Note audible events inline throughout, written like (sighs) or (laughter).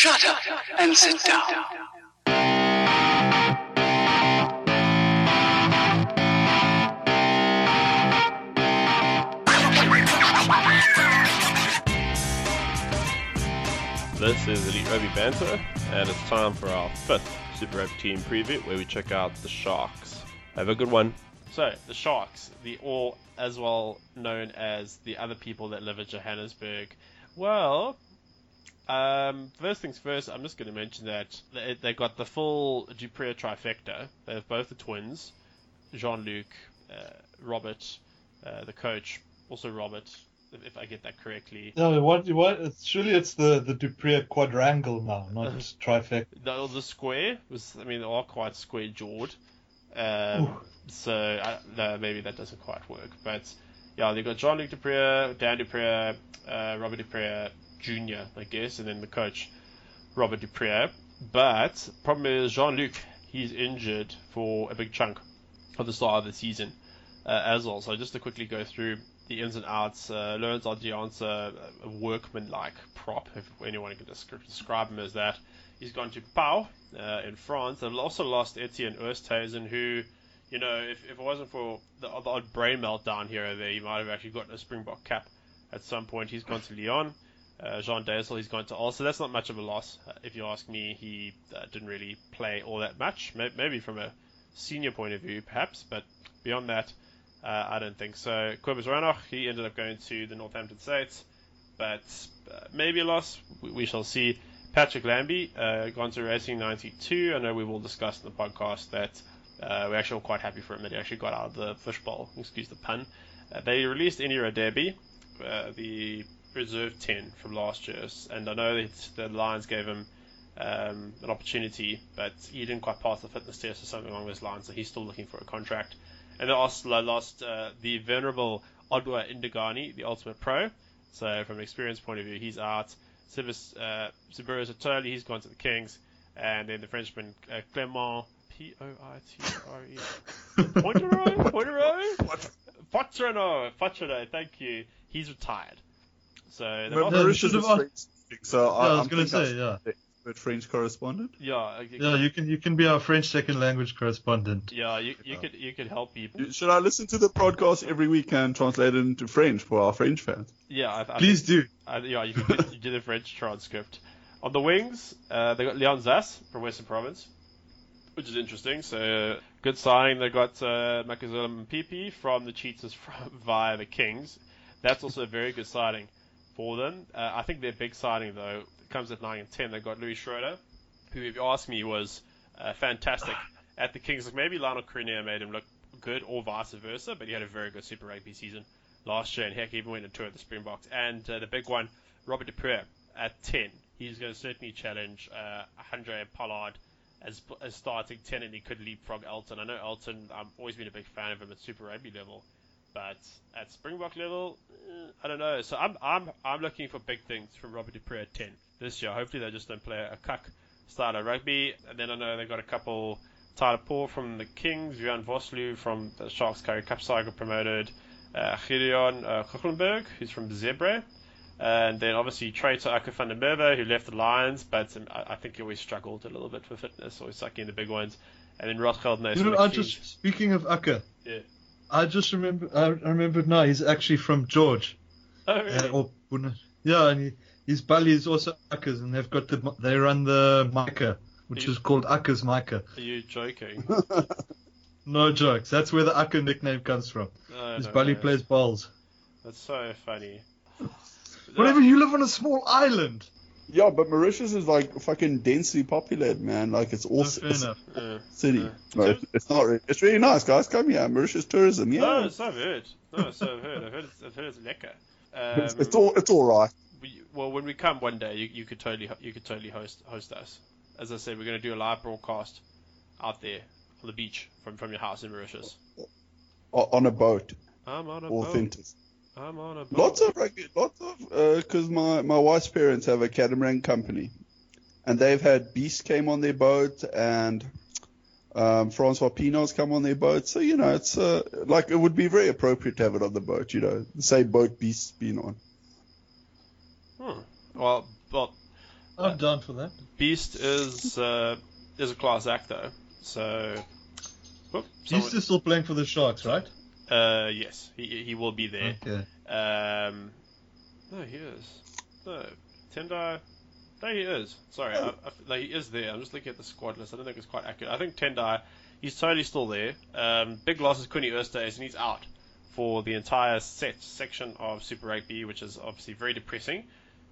Shut up and sit down. This is Elite Rugby Banter, and it's time for our fifth Super Rugby team preview where we check out the Sharks. Have a good one. So, the Sharks, the all as well known as the other people that live in Johannesburg. Well, um, first things first, I'm just going to mention that they, they got the full du Preez trifecta. They have both the twins, Jean Luc, uh, Robert, uh, the coach, also Robert, if, if I get that correctly. No, what? What? It's, surely it's the the du Preez quadrangle now, not trifecta. the, the square was, I mean, they are quite square jawed. Um, so I, no, maybe that doesn't quite work. But yeah, they've got Jean Luc du Preez, Dan du Preez, uh, Robert du Preez Jr., I guess, and then the coach, Robert du Preez. But problem is Jean Luc, he's injured for a big chunk of the start of the season uh, as well. So just to quickly go through the ins and outs, uh, Lourens Adriaanse, a workman-like prop, if anyone can describe, describe him as that. He's gone to Pau uh, in France. They've also lost Etienne Oosthuizen, who, you know, if, if it wasn't for the, the odd brain meltdown here or there, he might have actually gotten a Springbok cap at some point. He's gone to Lyon. Uh, Jean Deysel, he's gone to Ulster. That's not much of a loss, uh, if you ask me. He uh, didn't really play all that much. May- maybe from a senior point of view, perhaps, but beyond that, uh, I don't think so. Cobus Reinach, he ended up going to the Northampton Saints, but uh, maybe a loss. We, we shall see. Patrick Lambie, uh, gone to Racing 92. I know we will discuss in the podcast that we're actually all quite happy for him that he actually got out of the fishbowl. Excuse the pun. They released Inira Derby, the reserve 10 from last year, and I know that the Lions gave him um, an opportunity, but he didn't quite pass the fitness test or something along those lines, so he's still looking for a contract. And they also lost uh, the venerable Odwa Ndungane, the Ultimate Pro. So from an experience point of view, he's out. Sibus, uh, Sibiru he's gone to the Kings. And then the Frenchman uh, Clement, P-O-I-T-R-E. (laughs) Pointero? Pointero? Fotrano, Fotrano, thank you. He's retired. So they've But Mauritius should is have- French speaking, so Yeah, I was I'm gonna say, yeah. the expert French correspondent. yeah, Yeah, you can you can be our French second language correspondent. yeah, you, you could you could help people. Should I listen to the podcast every week and translate it into French for our French fans? Yeah, I, I Please do. Uh, yeah, you can get, you do the French transcript. On the wings, uh, they got Leon Zas from Western Province, which is interesting. So good signing. They got uh, Makazole Mpipi from the Cheetahs from, (laughs) via the Kings. That's also a very good signing for them. Uh, I think their big signing though comes at nine and ten. They've got Louis Schreuder, who, if you ask me, was uh, fantastic (sighs) at the Kings. Like maybe Lionel Cronjé made him look good, or vice versa, but he had a very good Super Rugby season last year, and heck, he even went tour of the Springboks. And uh, the big one, Robert du Preez at 10. He's going to certainly challenge uh, Andre Pollard as, as starting 10, and he could leapfrog Elton. I know Elton, I've always been a big fan of him at Super Rugby level, but at Springbok level, eh, I don't know. So I'm, I'm, I'm looking for big things from Robert du Preez at 10 this year. Hopefully they just don't play a cuck style of rugby. And then I know they've got a couple Tyler Paul from the Kings, Jan Vosloo from the Sharks Currie Cup cycle promoted, uh, Gideon uh, Koegelenberg, who's from Zebre, and then obviously Traitor Akker van der Merwe, who left the Lions, but um, I, I think he always struggled a little bit for fitness, always sucking the big ones. And then Rothschild knows You know, I just speaking of Akker, Yeah. I just remember I remembered now he's actually from George. Oh, Uh, really? or Buna- yeah, and he, his belly is also Akka's, and they've got the they run the Micah, which You- is called Akka's Micah. Are you joking? (laughs) No jokes. That's where the Akka nickname comes from. No, His no, belly plays balls. That's so funny. Whatever, you live on a small island. Yeah, but Mauritius is like fucking densely populated, man. Like it's all No, fair it's enough. (laughs) City. Yeah. It's, it's not. Really, it's really nice, guys. Come here, Mauritius tourism. Yeah, No, so I've heard. No, so I've heard. I've heard it's, I've heard it's lekker. Um, it's, it's all it's all right. we, well, when we come one day, you, you could totally you could totally host host us. As I said, we're going to do a live broadcast out there on the beach from, from your house in Mauritius. On a boat, I'm on a authentic. boat. I'm on a boat. Lots of rugby, lots of because my my wife's parents have a catamaran company, and they've had Beast came on their boat and um, Francois Pino's come on their boat. So you know, it's uh, like it would be very appropriate to have it on the boat. You know, the same boat Beast's been on. Hmm. Well, well, I'm down for that. Beast is uh, is a class act though. So, whoop, He's someone- just still playing for the Sharks, right? Uh, yes, he he will be there. Okay. Um, no, he is. No, Tendai. No, he is. Sorry, I, I, he is there. I'm just looking at the squad list. I don't think it's quite accurate. I think Tendai, he's totally still there. Um, big loss is Coenie Oosthuizen, and he's out for the entire set section of Super Rugby, which is obviously very depressing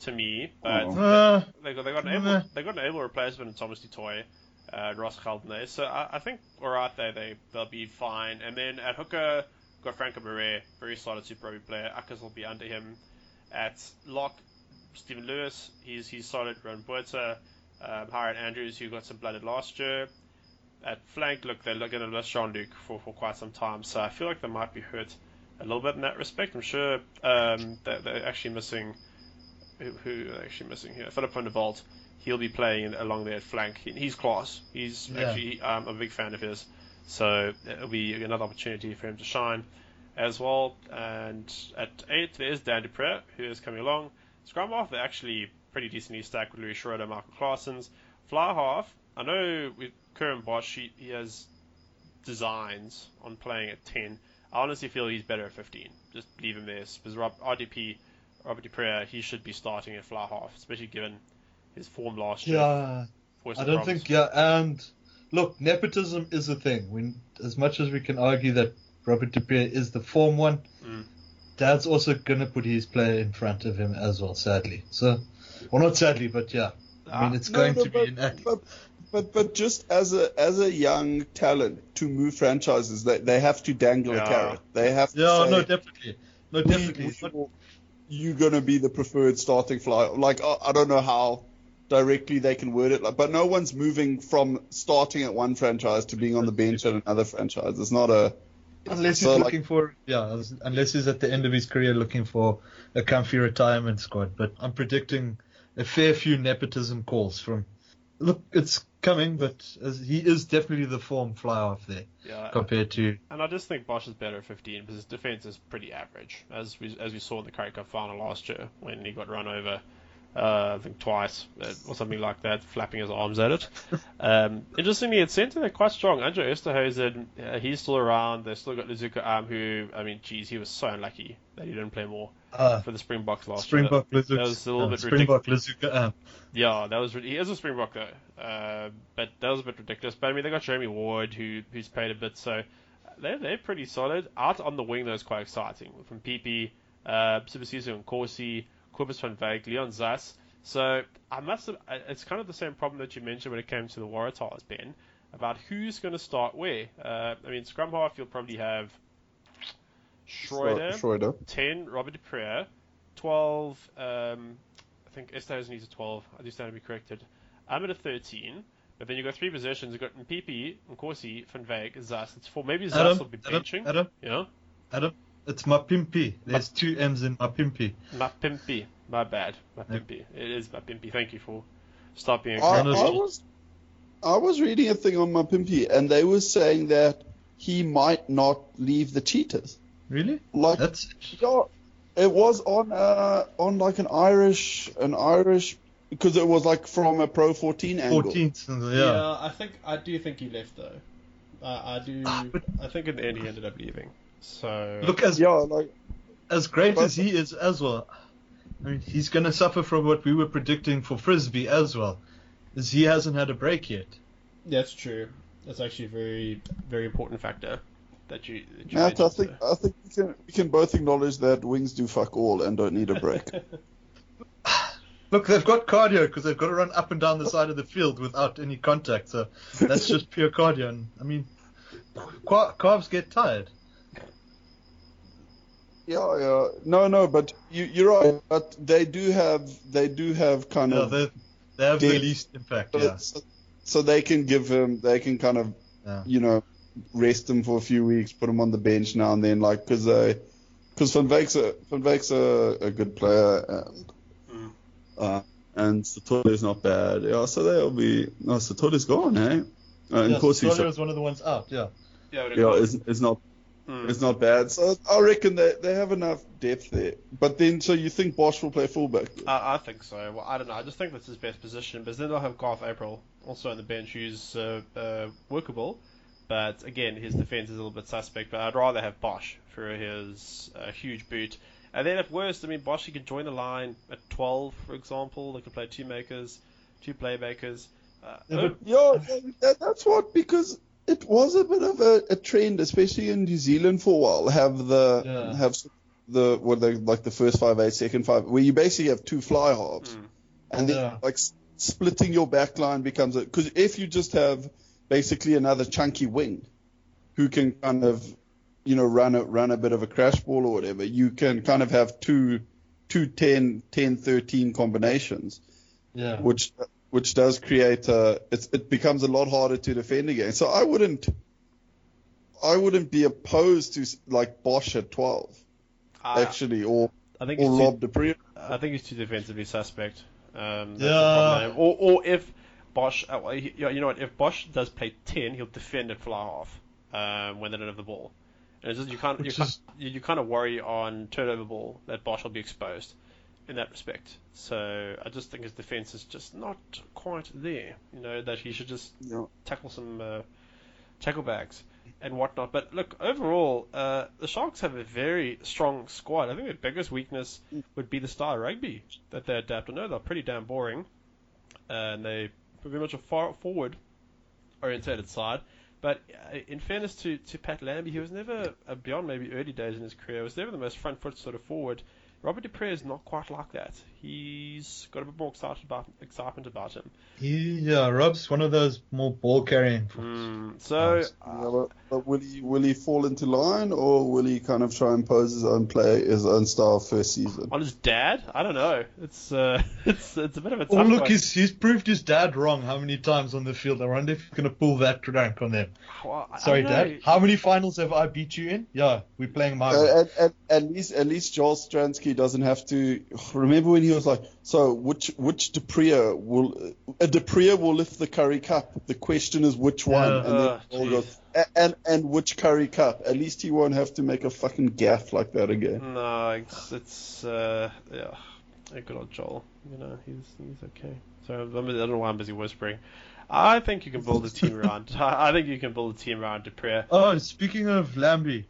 to me. But Oh. Uh, they got they got an able Nah. they got an able replacement in Thomas du Toit, uh, Ross Caldner. So I, I think alright they they they'll be fine. And then at hooker got Franco Barre, very solid Super Rugby player. Akker's will be under him. At lock, Stephen Lewies, he's he's solid. Ruan Botha, um, Hyron Andrews, who got some blooded last year. At flank, look, they're going to lose Jean Luc for, for quite some time, so I feel like they might be hurt a little bit in that respect. I'm sure um, that they're actually missing who, who are actually missing here? Philip van der Walt. He'll be playing along there at flank. He- He's class. He's Yeah. actually um, a big fan of his. So it'll be another opportunity for him to shine as well. And at eight, there's Dan du Preez, who is coming along. Scrum half, they're actually pretty decently stacked with Louis Schreuder, Michael Claassens. Fly half, I know with Curwin Bosch, he, he has designs on playing at 10. I honestly feel he's better at 15. Just leave him there. Because Rob, RDP, Robert du Preez, he should be starting at fly half, especially given his form last year. yeah. I don't promise. think, yeah, and look, nepotism is a thing. When, as much as we can argue that Robert du Preez is the form one, Mm. Dad's also going to put his player in front of him as well, sadly. So, well, not sadly, but yeah. I mean, Ah, it's No, going no, to but, be an act. But, but but just as a as a young talent to move franchises, they they have to dangle Yeah. a carrot. They have to Yeah, say, no, definitely. No, definitely. It's not- we- you're gonna be the preferred starting fly. Like I, I don't know how directly they can word it, like, but no one's moving from starting at one franchise to being on the bench at another franchise. It's not a Unless he's So, like- looking for, yeah, unless he's at the end of his career looking for a comfy retirement squad. But I'm predicting a fair few nepotism calls from. Look, it's coming, but as he is definitely the form fly off there Yeah, compared to. and I just think Bosch is better at 15 because his defense is pretty average, as we as we saw in the Currie Cup final last year when he got run over. Uh, I think twice uh, or something like that, flapping his arms at it. Um, interestingly, at centre they're quite strong. Andre Esterhuizen, uh, he's still around. They've still got Lizuka Am, who I mean, geez, he was so unlucky that he didn't play more Uh, for the Springboks last year. Springbok that Lizuka. was a little bit Springbok Lizuka. Um, Yeah, that was he is a Springbok though, uh, but that was a bit ridiculous. But I mean, they got Jeremy Ward who who's played a bit, so they're they're pretty solid. Out on the wing, though, is quite exciting from PP, uh, S'busiso and Nkosi, Kobus van Wyk, Leon Zas. So I must have. I- It's kind of the same problem that you mentioned when it came to the Waratahs, Ben, about who's going to start where. Uh, I mean, scrum half you'll probably have Schreuder, Schreuder. 10, Robert Dupre, 12, um, I think Esters needs a 12, I do stand to be corrected. I'm at a 13, but then you've got three positions, you've got Mpipi, Nkosi, Van Wyk, Zas, it's four, maybe Zas Adam, will be Adam, benching, Adam, you know? Adam, it's Mapimpi. There's two M's in Mapimpi. Mapimpi, my bad, Mapimpi, it is Mapimpi, thank you for stopping I, I was I was reading a thing on my pimpy, and they were saying that he might not leave the cheetahs. Really? Like That's Yeah, it was on uh on like an Irish an Irish because it was like from a Pro 14 angle. 14th. Yeah. Yeah, I think I do think he left though. I, I do. Ah, I think in the end he ended up leaving. So Look, as Yeah, like as great But- as he is as well, I mean, he's going to suffer from what we were predicting for Frisbee as well, is he hasn't had a break yet. that's true. That's actually a very very important factor that you. That you Matt, I think there. I think we can we can both acknowledge that wings do fuck all and don't need a break. (laughs) Look, they've got cardio because they've got to run up and down the side of the field without any contact. So that's just pure cardio. And, I mean, car- calves get tired. Yeah, yeah. No, no, but you you're right. But they do have they do have kind Yeah, of they, they have the Did- least impact. Yeah. so, so they can give him they can kind of Yeah. you know rest him for a few weeks, put him on the bench now and then, like because they because Van Wyk's a Van Wyk's a, a good player and Mm. uh, and Sithole's not bad. Yeah, so they'll be no Sithole's gone, eh? Uh, Yeah, of course he's Soler was one of the ones out. Yeah. yeah, yeah, it's, it's not Mm. It's not bad. So I reckon they they have enough depth there. But then, so you think Bosch will play fullback? I, I think so. Well, I don't know. I just think that's his best position. But then they'll have Garth April also on the bench, who's uh, uh, workable. But again, his defense is a little bit suspect. But I'd rather have Bosch for his uh, huge boot. And then at worst, I mean, Bosch he can join the line at 12, for example. They can play two makers, two playmakers. Uh, Yeah, oh, but- Yeah, that, that's what because it was a bit of a, a trend, especially in New Zealand for a while. Have the Yeah. have the what they like the first five eight, second five, where you basically have two fly halves, Mm. and then Yeah. like s- splitting your back line becomes a because if you just have basically another chunky wing who can kind of you know run a run a bit of a crash ball or whatever, you can kind of have two two 10, 10 13 combinations Yeah. which which does create a it's, it becomes a lot harder to defend against. So I wouldn't I wouldn't be opposed to like Bosch at 12 I, actually or I think or he's too, Rob du Preez. I think he's too defensively suspect. Um, that's Yeah. Or, or if Bosch, uh, you know what? If Bosch does play ten, he'll defend at fly half um, when they don't have the ball. And it's just, you can't you, Which can't, you, you kind of worry on turnover ball that Bosch will be exposed in that respect. So I just think his defense is just not quite there. You know that he should just know, tackle some uh, tackle bags and whatnot. But look, overall, uh, the Sharks have a very strong squad. I think their biggest weakness would be the style of rugby that they adapt. I know they're pretty damn boring, and they pretty much a far forward orientated side. But uh, in fairness to, to Pat Lambie, he was never, uh, beyond maybe early days in his career, was never the most front foot sort of forward. Robert du Preez is not quite like that. He's got a bit more excited about, excitement about him. He, yeah, Rob's one of those more ball carrying. Mm, so, uh, yeah, but, but will he will he fall into line or will he kind of try and pose his own play, his own style first season? On his dad? I don't know. It's uh, (laughs) it's it's a bit of a tough Oh, look, one. he's he's proved his dad wrong how many times on the field. I wonder if he's going to pull that rank on them. Well, I- I Sorry. Dad. How many finals have I beat you in? Yeah, we're playing my. Uh, at, at, at least at least Joel Stransky doesn't have to (sighs) remember when he was like, so which which du Preez will a du Preez will lift the Currie Cup. The question is which one, Yeah. and then Uh, Joel goes, and and which Currie Cup. At least he won't have to make a fucking gaff like that again. No, it's it's uh, yeah, a good old Joel. You know, he's he's okay. So I'm, don't know why I'm busy whispering. I think you can build a team around. I (laughs) I think you can build a team around du Preez. Oh, speaking of Lambie,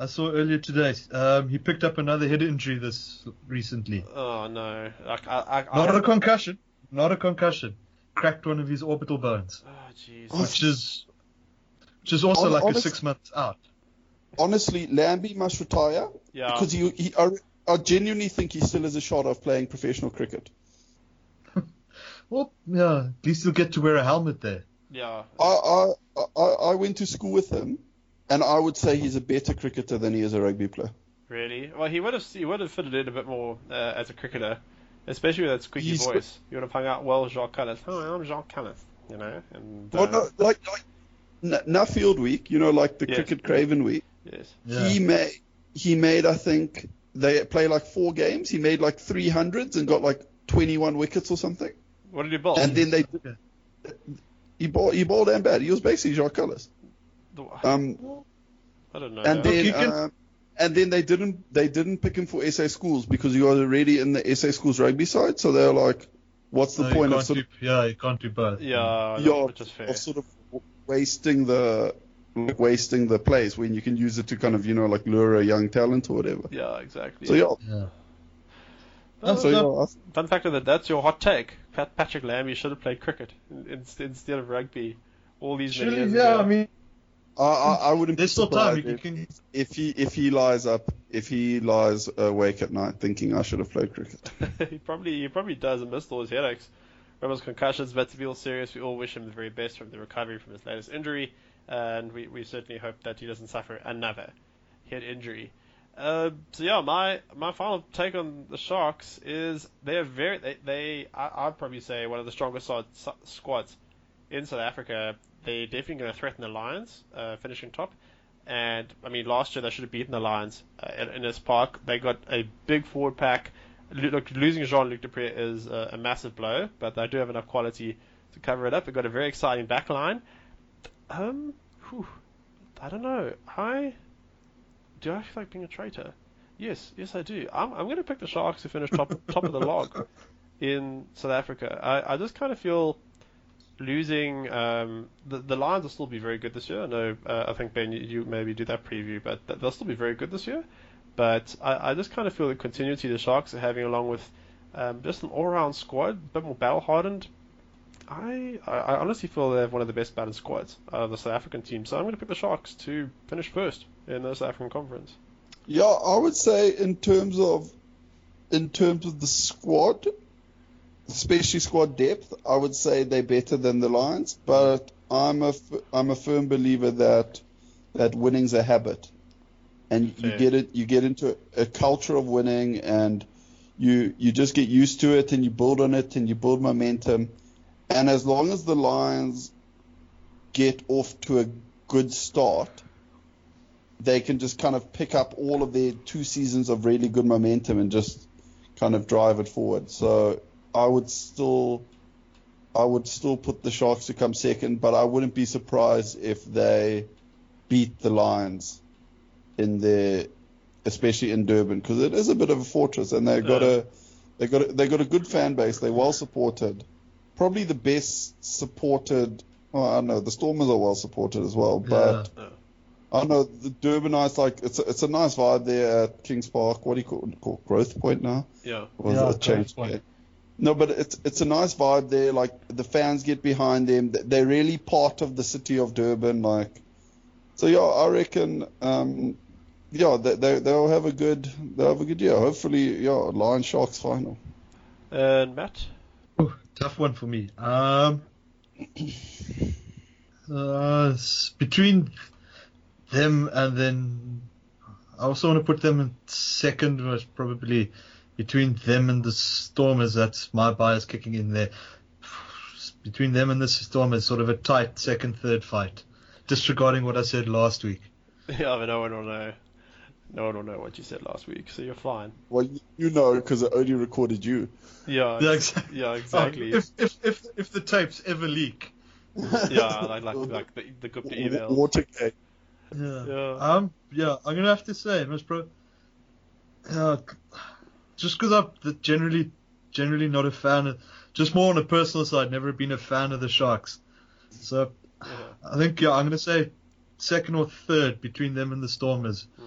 I saw earlier today um, he picked up another head injury this recently. Oh no, like I I, Not I a concussion. Not a concussion. Cracked one of his orbital bones, oh jeez. which is which is also Hon- like a six months out. Honestly, Lambie must retire Yeah. because he, he I, I genuinely think he still has a shot of playing professional cricket. (laughs) Well, yeah, at least he'll get to wear a helmet there. Yeah. I, I I I went to school with him, and I would say he's a better cricketer than he is a rugby player. Really? Well, he would have he would have fitted in a bit more uh, as a cricketer, especially with that squeaky He's- voice. He would have hung out well with Jacques Kallis. Hi, I'm Jacques Kallis. You know, and uh, Well, no, like like N- Nuffield week, you know, like the Yes. cricket Craven week. yes. Yeah. He made he made I think they play like four games. He made like three hundreds and got like twenty one wickets or something. What did he bowl? And then they Okay. he balled he balled damn bad. He was basically Jacques Kallis. The- Um, I don't know. and that. then you can- um, and then they didn't they didn't pick him for SA schools because he was already in the SA schools rugby side. So they're like, what's the No, point of sort do, yeah, you can't do both. yeah, of, no, yeah, which is fair. of sort of wasting the like wasting the plays when you can use it to kind of you know like lure a young talent or whatever. Yeah, exactly. So yeah, Yeah. Oh, so no. yeah, Fun fact of that, that's your hot take. Pat, Patrick You should have played cricket in, in, instead of rugby all these many Surely, years yeah, ago. I mean, I, I, I wouldn't be there's still time. You if, can, if he if he lies up if he lies awake at night thinking I should have played cricket. (laughs) he probably he probably does and missed all his headaches. From his concussions, but to be all serious, we all wish him the very best from the recovery from his latest injury, and we, we certainly hope that he doesn't suffer another head injury. Uh, so yeah, my my final take on the Sharks is they're very they, they I, I'd probably say one of the strongest side, squads in South Africa. They're definitely going to threaten the Lions, uh, finishing top. And I mean, last year they should have beaten the Lions uh, in, in this park. They got a big forward pack. Look, losing Jean-Luc du Preez is a, a massive blow, but they do have enough quality to cover it up. They've got a very exciting back line. Um, whew, I don't know. I do I feel like being a traitor? Yes, yes, I do. I'm, I'm going to pick the Sharks to finish top top of the log (laughs) in South Africa. I, I just kind of feel losing. Um, the the Lions will still be very good this year. I know. Uh, I think Ben, you, you maybe do that preview, but th- they'll still be very good this year. But I, I just kind of feel the continuity the Sharks are having, along with um, just an all-round squad, a bit more battle-hardened. I, I I honestly feel they have one of the best balanced squads of the South African team, so I'm going to pick the Sharks to finish first in the South African Conference. Yeah, I would say in terms of in terms of the squad, especially squad depth, I would say they're better than the Lions. But I'm a I'm a firm believer that that winning's a habit, and you get it you get into a culture of winning, and you you just get used to it, and you build on it, and you build momentum. And as long as the Lions get off to a good start, they can just kind of pick up all of their two seasons of really good momentum and just kind of drive it forward. So I would still I would still put the Sharks to come second, but I wouldn't be surprised if they beat the Lions in their especially in Durban because it is a bit of a fortress and they've got Yeah. a they got a, they got a good fan base. They're well supported. Probably the best supported. Well, I don't know. The Stormers are well supported as well, but Yeah. I don't know the Durbanites like it's a, it's a nice vibe there at Kings Park. What do you call it? Call Growth Point now? Yeah. Or Yeah, it a change? Growth Point. No, but it's it's a nice vibe there. Like the fans get behind them. They're really part of the city of Durban. Like, so yeah, I reckon. Um, yeah, they, they they'll have a good they'll have a good year. Hopefully, yeah, Lion Sharks final. And Matt? Ooh, tough one for me. Um, uh, between them and then I also want to put them in second. Was probably between them and the Stormers. That's my bias kicking in there. Between them and the Stormers, sort of a tight second, third fight. Disregarding what I said last week. (laughs) Yeah, but no one will know. No one will know what you said last week, so you're fine. Well, you- you know because I only recorded you. Yeah, Yeah, exactly. yeah, exactly. Oh, if, if if if the tapes ever leak. (laughs) yeah, like like like the, the Gupta emails. Watergate. Yeah. Yeah. Um. Yeah. I'm gonna have to say, most pro. Uh, just because I'm the- generally, generally not a fan of, just more on a personal side, never been a fan of the Sharks. So Yeah. I think yeah, I'm gonna say second or third between them and the Stormers. Hmm.